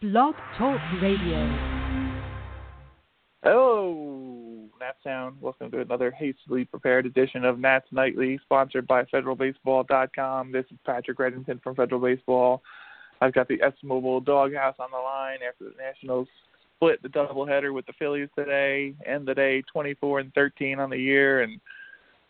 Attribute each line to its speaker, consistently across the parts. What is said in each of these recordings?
Speaker 1: Blog Talk Radio.
Speaker 2: Hello, Nat Sound. Welcome to another hastily prepared edition of Nats Nightly, sponsored by FederalBaseball.com. This is Patrick Reddington from Federal Baseball. I've got the S-Mobile Doghouse on the line after the Nationals split the doubleheader with the Phillies today, end the day 24 and 13 on the year, and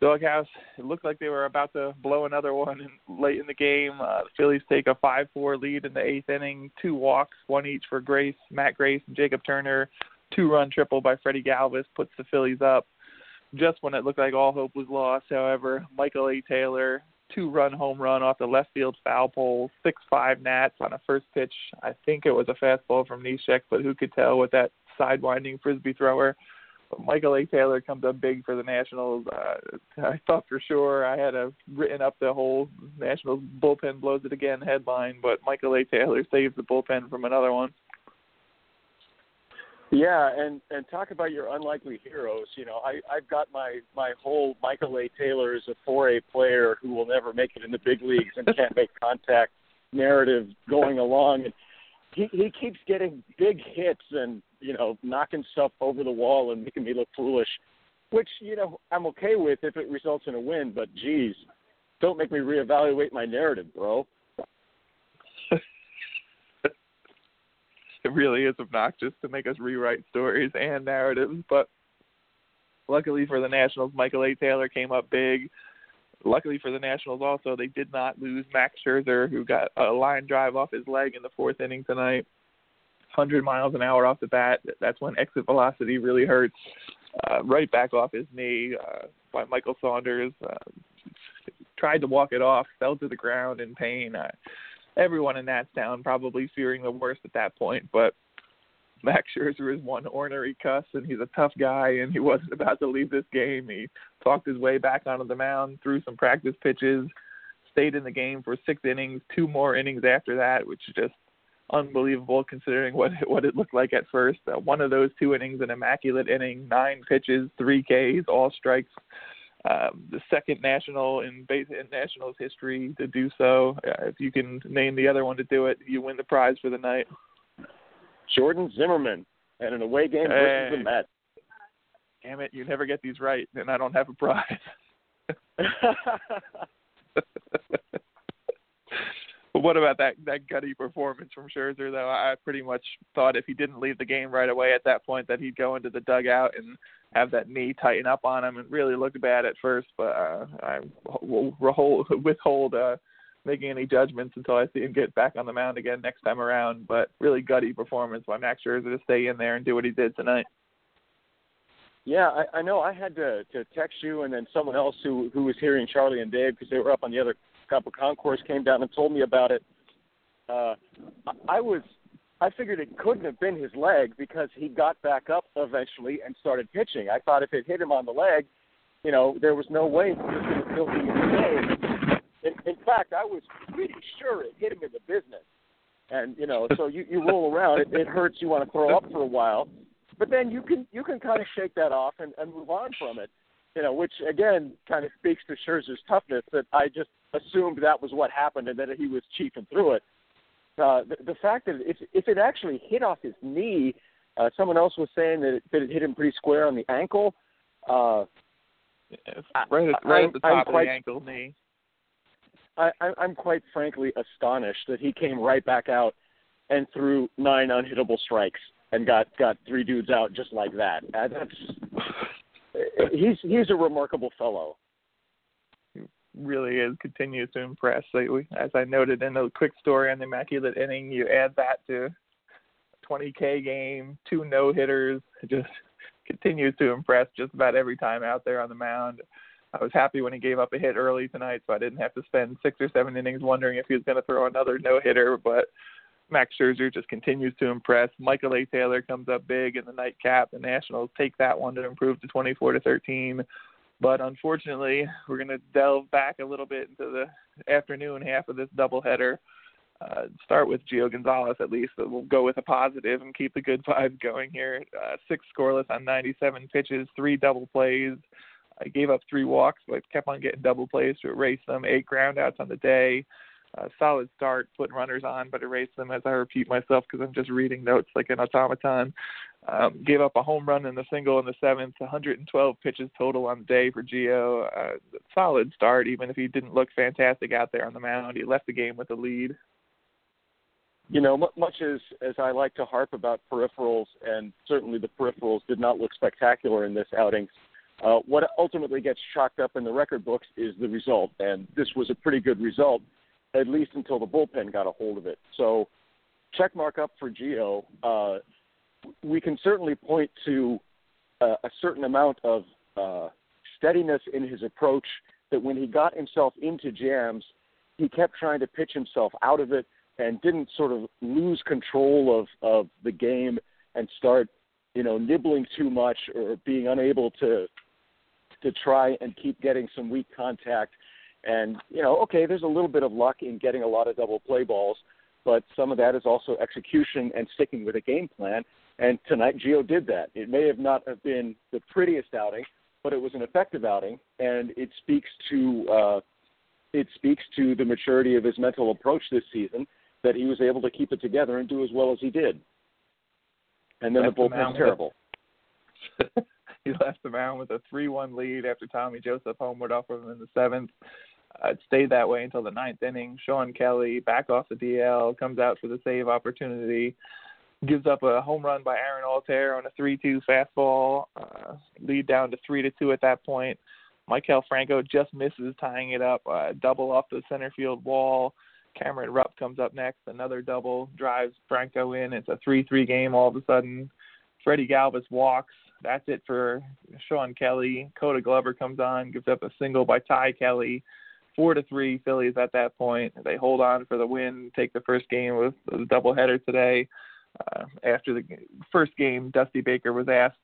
Speaker 2: Doghouse. It looked like they were about to blow another one in, late in the game. Uh, the Phillies take a 5-4 lead in the eighth inning, two walks, one each for Grace, Matt Grace, and Jacob Turner. Two-run triple by Freddie Galvis puts the Phillies up. Just when it looked like all hope was lost, however, Michael A. Taylor, two-run home run off the left field foul pole, six-five Nats on a first pitch. I think it was a fastball from Neshek, but who could tell with that sidewinding frisbee thrower. Michael A. Taylor comes up big for the Nationals. Uh, I thought for sure I had a written up the whole Nationals bullpen blows it again headline, but Michael A. Taylor saves the bullpen from another one.
Speaker 3: Yeah, and and talk about your unlikely heroes. You know, I I've got my my whole Michael A. Taylor is a 4A player who will never make it in the big leagues and can't make contact narrative going along, and he he keeps getting big hits and you know, knocking stuff over the wall and making me look foolish, which, you know, I'm okay with if it results in a win, but geez, don't make me reevaluate my narrative, bro.
Speaker 2: it really is obnoxious to make us rewrite stories and narratives, but luckily for the Nationals, Michael A. Taylor came up big. Luckily for the Nationals, also they did not lose Max Scherzer, who got a line drive off his leg in the fourth inning tonight. 100 miles an hour off the bat. That's when exit velocity really hurts. Uh, right back off his knee uh, by Michael Saunders. Uh, tried to walk it off, fell to the ground in pain. Uh, everyone in that town probably fearing the worst at that point, but Max Scherzer is one ornery cuss, and he's a tough guy, and he wasn't about to leave this game. He talked his way back onto the mound, threw some practice pitches, stayed in the game for six innings, two more innings after that, which is just unbelievable considering what what it looked like at first. Uh, one of those two innings, an immaculate inning, nine pitches, three Ks, all strikes. Um, the second national in base in Nationals history to do so. Uh, if you can name the other one to do it, you win the prize for the night.
Speaker 3: Jordan Zimmermann and an away game versus the Mets.
Speaker 2: Damn it, you never get these right, and I don't have a prize. But what about that that gutty performance from Scherzer? Though I pretty much thought if he didn't leave the game right away at that point, that he'd go into the dugout and have that knee tighten up on him. and really looked bad at first, but uh, I will withhold uh, making any judgments until I see him get back on the mound again next time around. But really gutty performance by Max Scherzer to stay in there and do what he did tonight.
Speaker 3: Yeah, I, I know. I had to to text you and then someone else who who was hearing Charlie and Dave because they were up on the other Copper Concourse came down and told me about it. Uh, I was, I figured it couldn't have been his leg because he got back up eventually and started pitching. I thought if it hit him on the leg, you know, there was no way he was going to still be in the game. Fact, I was pretty sure it hit him in the business. And you know, so you you roll around, it, it hurts. You want to throw up for a while, but then you can you can kind of shake that off and, and move on from it you know, which again kind of speaks to Scherzer's toughness that I just assumed that was what happened and that he was chiefing through it. Uh, the, the fact that if if it actually hit off his knee, uh, someone else was saying that it, that it hit him pretty square on the ankle. Uh,
Speaker 2: right at, right at the top quite, of the ankle knee.
Speaker 3: I, I'm quite frankly astonished that he came right back out and threw nine unhittable strikes and got got three dudes out just like that. Uh, that's he's he's a remarkable fellow.
Speaker 2: He really is. Continues to impress. lately. As I noted in the quick story on the immaculate inning, you add that to 20k game, two no hitters. Just continues to impress just about every time out there on the mound. I was happy when he gave up a hit early tonight, so I didn't have to spend six or seven innings wondering if he was going to throw another no hitter. But Max Scherzer just continues to impress. Michael A. Taylor comes up big in the nightcap. The Nationals take that one to improve to 24 to 13. But unfortunately, we're going to delve back a little bit into the afternoon half of this doubleheader. Uh, start with Gio Gonzalez at least. We'll go with a positive and keep the good vibes going here. Uh, six scoreless on 97 pitches, three double plays. I gave up three walks, but kept on getting double plays to erase them. Eight groundouts on the day uh, solid start, put runners on, but erased them as I repeat myself because I'm just reading notes like an automaton. Um, gave up a home run in the single in the seventh, 112 pitches total on the day for Gio. Uh, solid start, even if he didn't look fantastic out there on the mound. He left the game with a lead.
Speaker 3: You know, much as as I like to harp about peripherals, and certainly the peripherals did not look spectacular in this outing. Uh, what ultimately gets chalked up in the record books is the result, and this was a pretty good result at least until the bullpen got a hold of it. So, check mark up for Gio. Uh, we can certainly point to uh, a certain amount of uh, steadiness in his approach. That when he got himself into jams, he kept trying to pitch himself out of it and didn't sort of lose control of of the game and start, you know, nibbling too much or being unable to to try and keep getting some weak contact and, you know, okay, there's a little bit of luck in getting a lot of double play balls, but some of that is also execution and sticking with a game plan. And tonight, Gio did that. It may have not have been the prettiest outing, but it was an effective outing, and it speaks to uh, it speaks to the maturity of his mental approach this season that he was able to keep it together and do as well as he did. And then
Speaker 2: That's
Speaker 3: the bullpen's terrible.
Speaker 2: he left the mound with a 3-1 lead after Tommy Joseph homered off of him in the seventh. Uh, it stayed that way until the ninth inning. Shawn Kelley back off the DL, comes out for the save opportunity, gives up a home run by Aaron Altherr on a 3-2 fastball, uh, lead down to 3 to 2 at that point. Maikel Franco just misses tying it up, uh, double off the center field wall. Cameron Rupp comes up next, another double, drives Franco in. It's a 3-3 game all of a sudden. Freddie Galvis walks. That's it for Shawn Kelley. Koda Glover comes on, gives up a single by Ty Kelly four to three Phillies at that point. They hold on for the win, take the first game with the doubleheader today. Uh, after the first game, Dusty Baker was asked.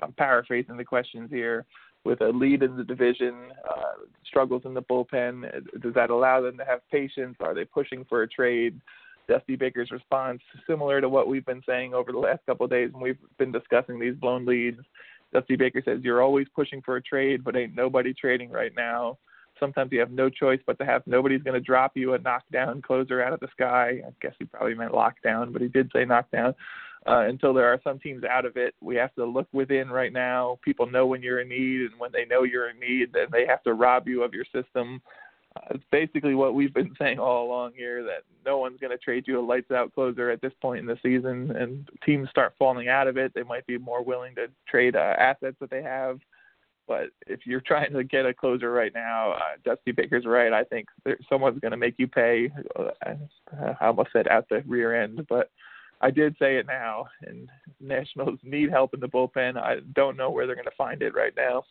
Speaker 2: I'm paraphrasing the questions here. With a lead in the division, uh, struggles in the bullpen, does that allow them to have patience? Are they pushing for a trade? Dusty Baker's response, similar to what we've been saying over the last couple of days when we've been discussing these blown leads. Dusty Baker says you're always pushing for a trade, but ain't nobody trading right now. Sometimes you have no choice but to have nobody's going to drop you a knockdown closer out of the sky. I guess he probably meant lockdown, but he did say knockdown. Uh, until there are some teams out of it, we have to look within right now. People know when you're in need, and when they know you're in need, then they have to rob you of your system. Uh, it's basically what we've been saying all along here that no one's going to trade you a lights out closer at this point in the season, and teams start falling out of it. They might be more willing to trade uh, assets that they have. But if you're trying to get a closer right now, uh, Dusty Baker's right. I think someone's going to make you pay. Uh, I almost said at the rear end, but I did say it now. And Nationals need help in the bullpen. I don't know where they're going to find it right now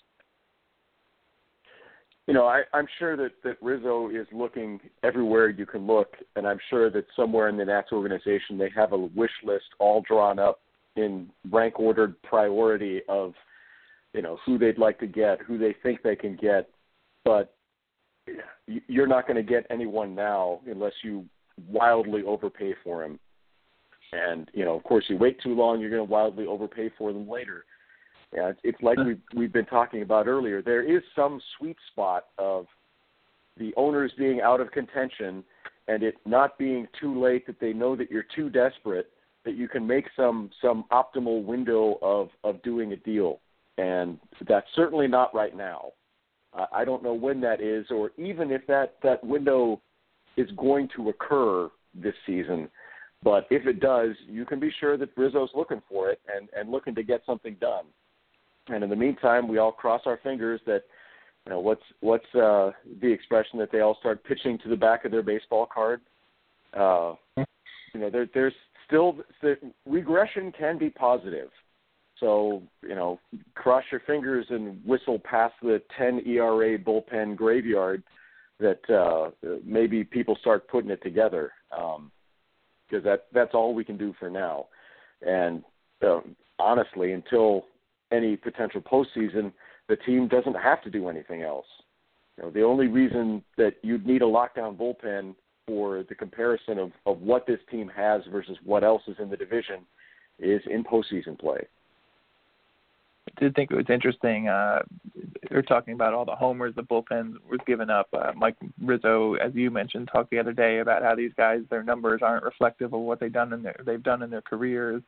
Speaker 3: you know, I, I'm sure that, that Rizzo is looking everywhere you can look, and I'm sure that somewhere in the Nats organization they have a wish list all drawn up in rank ordered priority of, you know, who they'd like to get, who they think they can get, but you're not going to get anyone now unless you wildly overpay for him. And you know, of course, you wait too long, you're going to wildly overpay for them later. Yeah, it's, it's like we've we've been talking about earlier. There is some sweet spot of the owners being out of contention and it not being too late that they know that you're too desperate that you can make some some optimal window of of doing a deal. And that's certainly not right now. Uh, i don't know when that is or even if that that window is going to occur this season. But if it does you can be sure that Rizzo's looking for it and and looking to get something done and in the meantime, we all cross our fingers that you know what's what's uh, the expression that they all start pitching to the back of their baseball card. Uh, you know, there, there's still the regression can be positive. So you know, cross your fingers and whistle past the 10 ERA bullpen graveyard that uh, maybe people start putting it together because um, that that's all we can do for now. And uh, honestly, until any potential postseason, the team doesn't have to do anything else. You know, the only reason that you'd need a lockdown bullpen for the comparison of, of what this team has versus what else is in the division is in postseason play.
Speaker 2: I did think it was interesting. Uh, they're talking about all the homers the bullpen was giving up. Uh, Mike Rizzo, as you mentioned, talked the other day about how these guys, their numbers aren't reflective of what they've done in their they've done in their careers.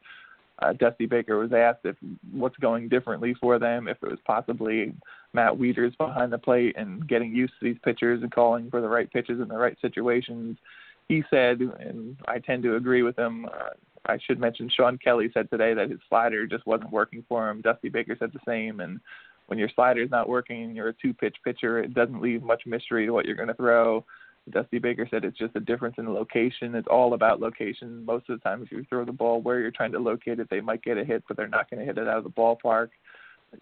Speaker 2: Uh, Dusty Baker was asked if what's going differently for them, if it was possibly Matt Wieters behind the plate and getting used to these pitchers and calling for the right pitches in the right situations. He said, and I tend to agree with him. Uh, I should mention Shawn Kelley said today that his slider just wasn't working for him. Dusty Baker said the same, and when your slider is not working and you're a two pitch pitcher, it doesn't leave much mystery to what you're going to throw. Dusty Baker said it's just a difference in location. It's all about location. Most of the time, if you throw the ball where you're trying to locate it, they might get a hit, but they're not going to hit it out of the ballpark.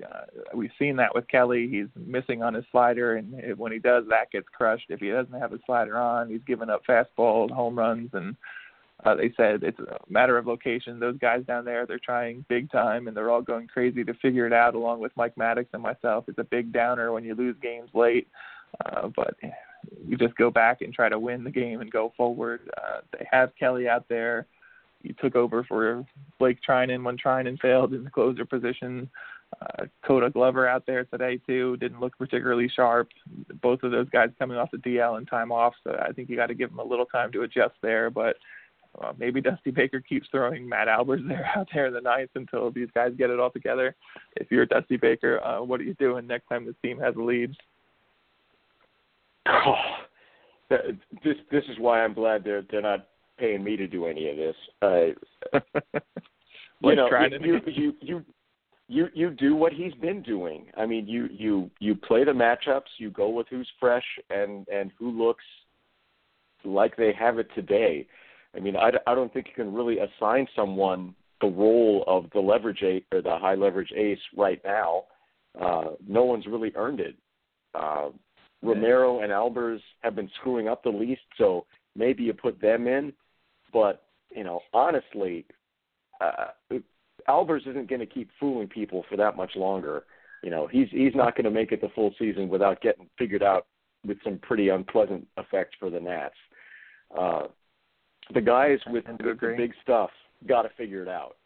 Speaker 2: Uh, we've seen that with Kelly. He's missing on his slider, and when he does, that gets crushed. If he doesn't have his slider on, he's giving up fastballs, home runs, and uh, they said it's a matter of location. Those guys down there, they're trying big time, and they're all going crazy to figure it out. Along with Mike Maddux and myself, it's a big downer when you lose games late. Uh, but you just go back and try to win the game and go forward. Uh, they have Kelly out there. You took over for Blake Treinen when Treinen failed in the closer position. Uh, Koda Glover out there today too didn't look particularly sharp. Both of those guys coming off the DL and time off, so I think you got to give them a little time to adjust there. But uh, maybe Dusty Baker keeps throwing Matt Albers there out there in the ninth until these guys get it all together. If you're Dusty Baker, uh, what are you doing next time this team has a lead?
Speaker 3: Oh, this this is why I'm glad they're they're not paying me to do any of this. Uh, you know, you, you you you you do what he's been doing. I mean, you you you play the matchups, you go with who's fresh and and who looks like they have it today. I mean, I, I don't think you can really assign someone the role of the leverage ace or the high leverage ace right now. Uh, no one's really earned it. Uh, Romero and Albers have been screwing up the least, so maybe you put them in. But you know, honestly, uh, Albers isn't going to keep fooling people for that much longer. You know, he's he's not going to make it the full season without getting figured out with some pretty unpleasant effects for the Nats. Uh, the guys with, with the big stuff got to figure it out.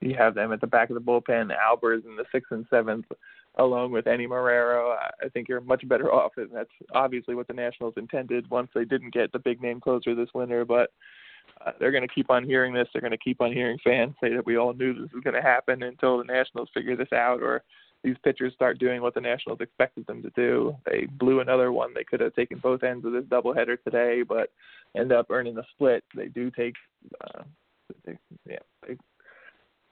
Speaker 2: You have them at the back of the bullpen, Albers in the sixth and seventh, along with Enny Romero. I think you're much better off, and that's obviously what the Nationals intended once they didn't get the big name closer this winter. But uh, they're going to keep on hearing this. They're going to keep on hearing fans say that we all knew this was going to happen until the Nationals figure this out, or these pitchers start doing what the Nationals expected them to do. They blew another one. They could have taken both ends of this doubleheader today, but end up earning the split. They do take, uh, they, yeah, they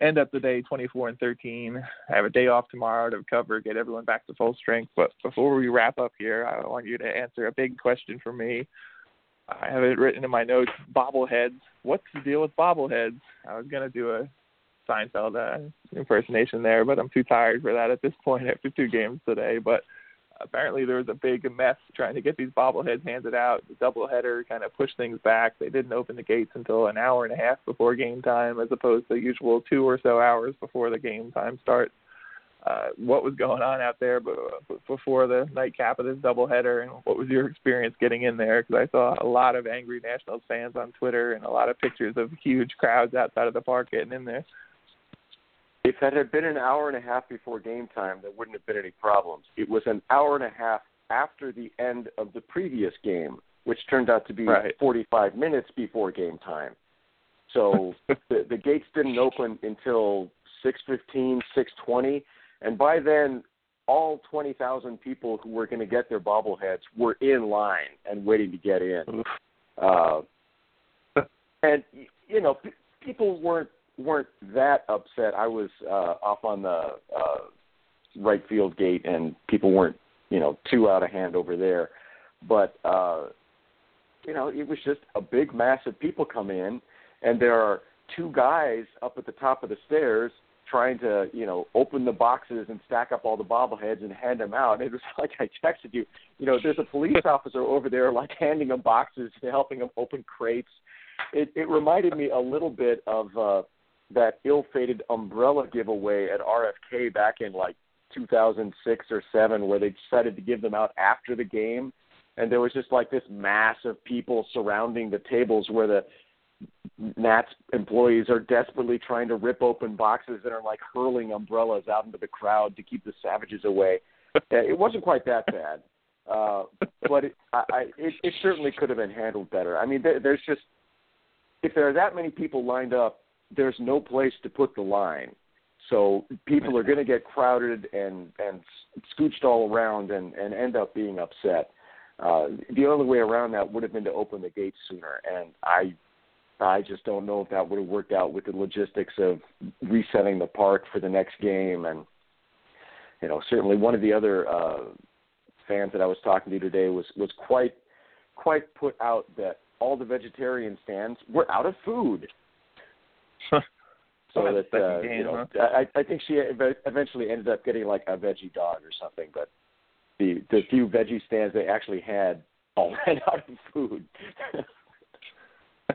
Speaker 2: end up the day 24 and 13. I have a day off tomorrow to recover, get everyone back to full strength. But before we wrap up here, I want you to answer a big question for me. I have it written in my notes. Bobbleheads. What's the deal with bobbleheads? I was gonna do a Seinfeld uh, impersonation there, but I'm too tired for that at this point after two games today. But apparently there was a big mess trying to get these bobbleheads handed out. The doubleheader kind of pushed things back. They didn't open the gates until an hour and a half before game time, as opposed to the usual two or so hours before the game time starts. Uh, what was going on out there before the nightcap of this doubleheader, and what was your experience getting in there? Because I saw a lot of angry Nationals fans on Twitter and a lot of pictures of huge crowds outside of the park getting in there.
Speaker 3: If that had been an hour and a half before game time, there wouldn't have been any problems. It was an hour and a half after the end of the previous game, which turned out to be
Speaker 2: right.
Speaker 3: 45 minutes before game time. So the, the gates didn't open until 6:15, 6:20, and by then all 20,000 people who were going to get their bobbleheads were in line and waiting to get in. Uh, and you know, p- people weren't weren't that upset. I was uh, off on the uh, right field gate, and people weren't, you know, too out of hand over there. But uh, you know, it was just a big mass of people come in, and there are two guys up at the top of the stairs trying to, you know, open the boxes and stack up all the bobbleheads and hand them out. It was like I texted you, you know, there's a police officer over there like handing them boxes and helping them open crates. It, it reminded me a little bit of uh, that ill-fated umbrella giveaway at RFK back in like 2006 or 7 where they decided to give them out after the game and there was just like this mass of people surrounding the tables where the Nats employees are desperately trying to rip open boxes and are like hurling umbrellas out into the crowd to keep the savages away. it wasn't quite that bad, uh, but it, I, I, it, it certainly could have been handled better. I mean, there, there's just if there are that many people lined up, there's no place to put the line. So people are going to get crowded and and scooched all around and and end up being upset. Uh, the only way around that would have been to open the gates sooner, and I I just don't know if that would have worked out with the logistics of resetting the park for the next game. And you know, certainly one of the other uh, fans that I was talking to today was was quite quite put out that all the vegetarian stands were out of food. so that uh, you know? I, I think she eventually ended up getting like a veggie dog or something, but the the few veggie stands they actually had all ran out of food.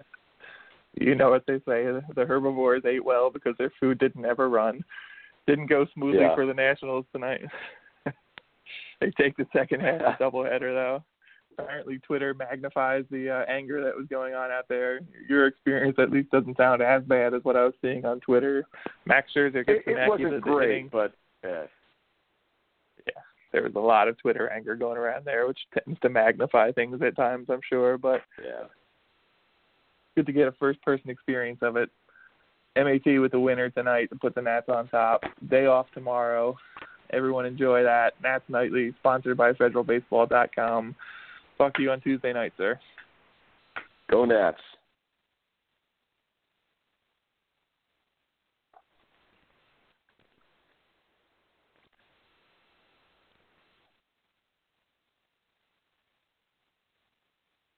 Speaker 2: you know what they say: the herbivores ate well because their food didn't ever run. Didn't go smoothly
Speaker 3: yeah.
Speaker 2: for the Nationals tonight. they take the second half doubleheader though. Apparently, Twitter magnifies the uh, anger that was going on out there. Your experience, at least, doesn't sound as bad as what I was seeing on Twitter. Max Scherzer gets
Speaker 3: it,
Speaker 2: it
Speaker 3: wasn't great, but
Speaker 2: yeah, yeah, there was a lot of Twitter anger going around there, which tends to magnify things at times. I'm sure, but
Speaker 3: yeah,
Speaker 2: good to get a first-person experience of it. MAT with the winner tonight to put the Nats on top. Day off tomorrow. Everyone enjoy that. Nats Nightly, sponsored by FederalBaseball.com. Talk to you on Tuesday night, sir.
Speaker 3: Go Nats.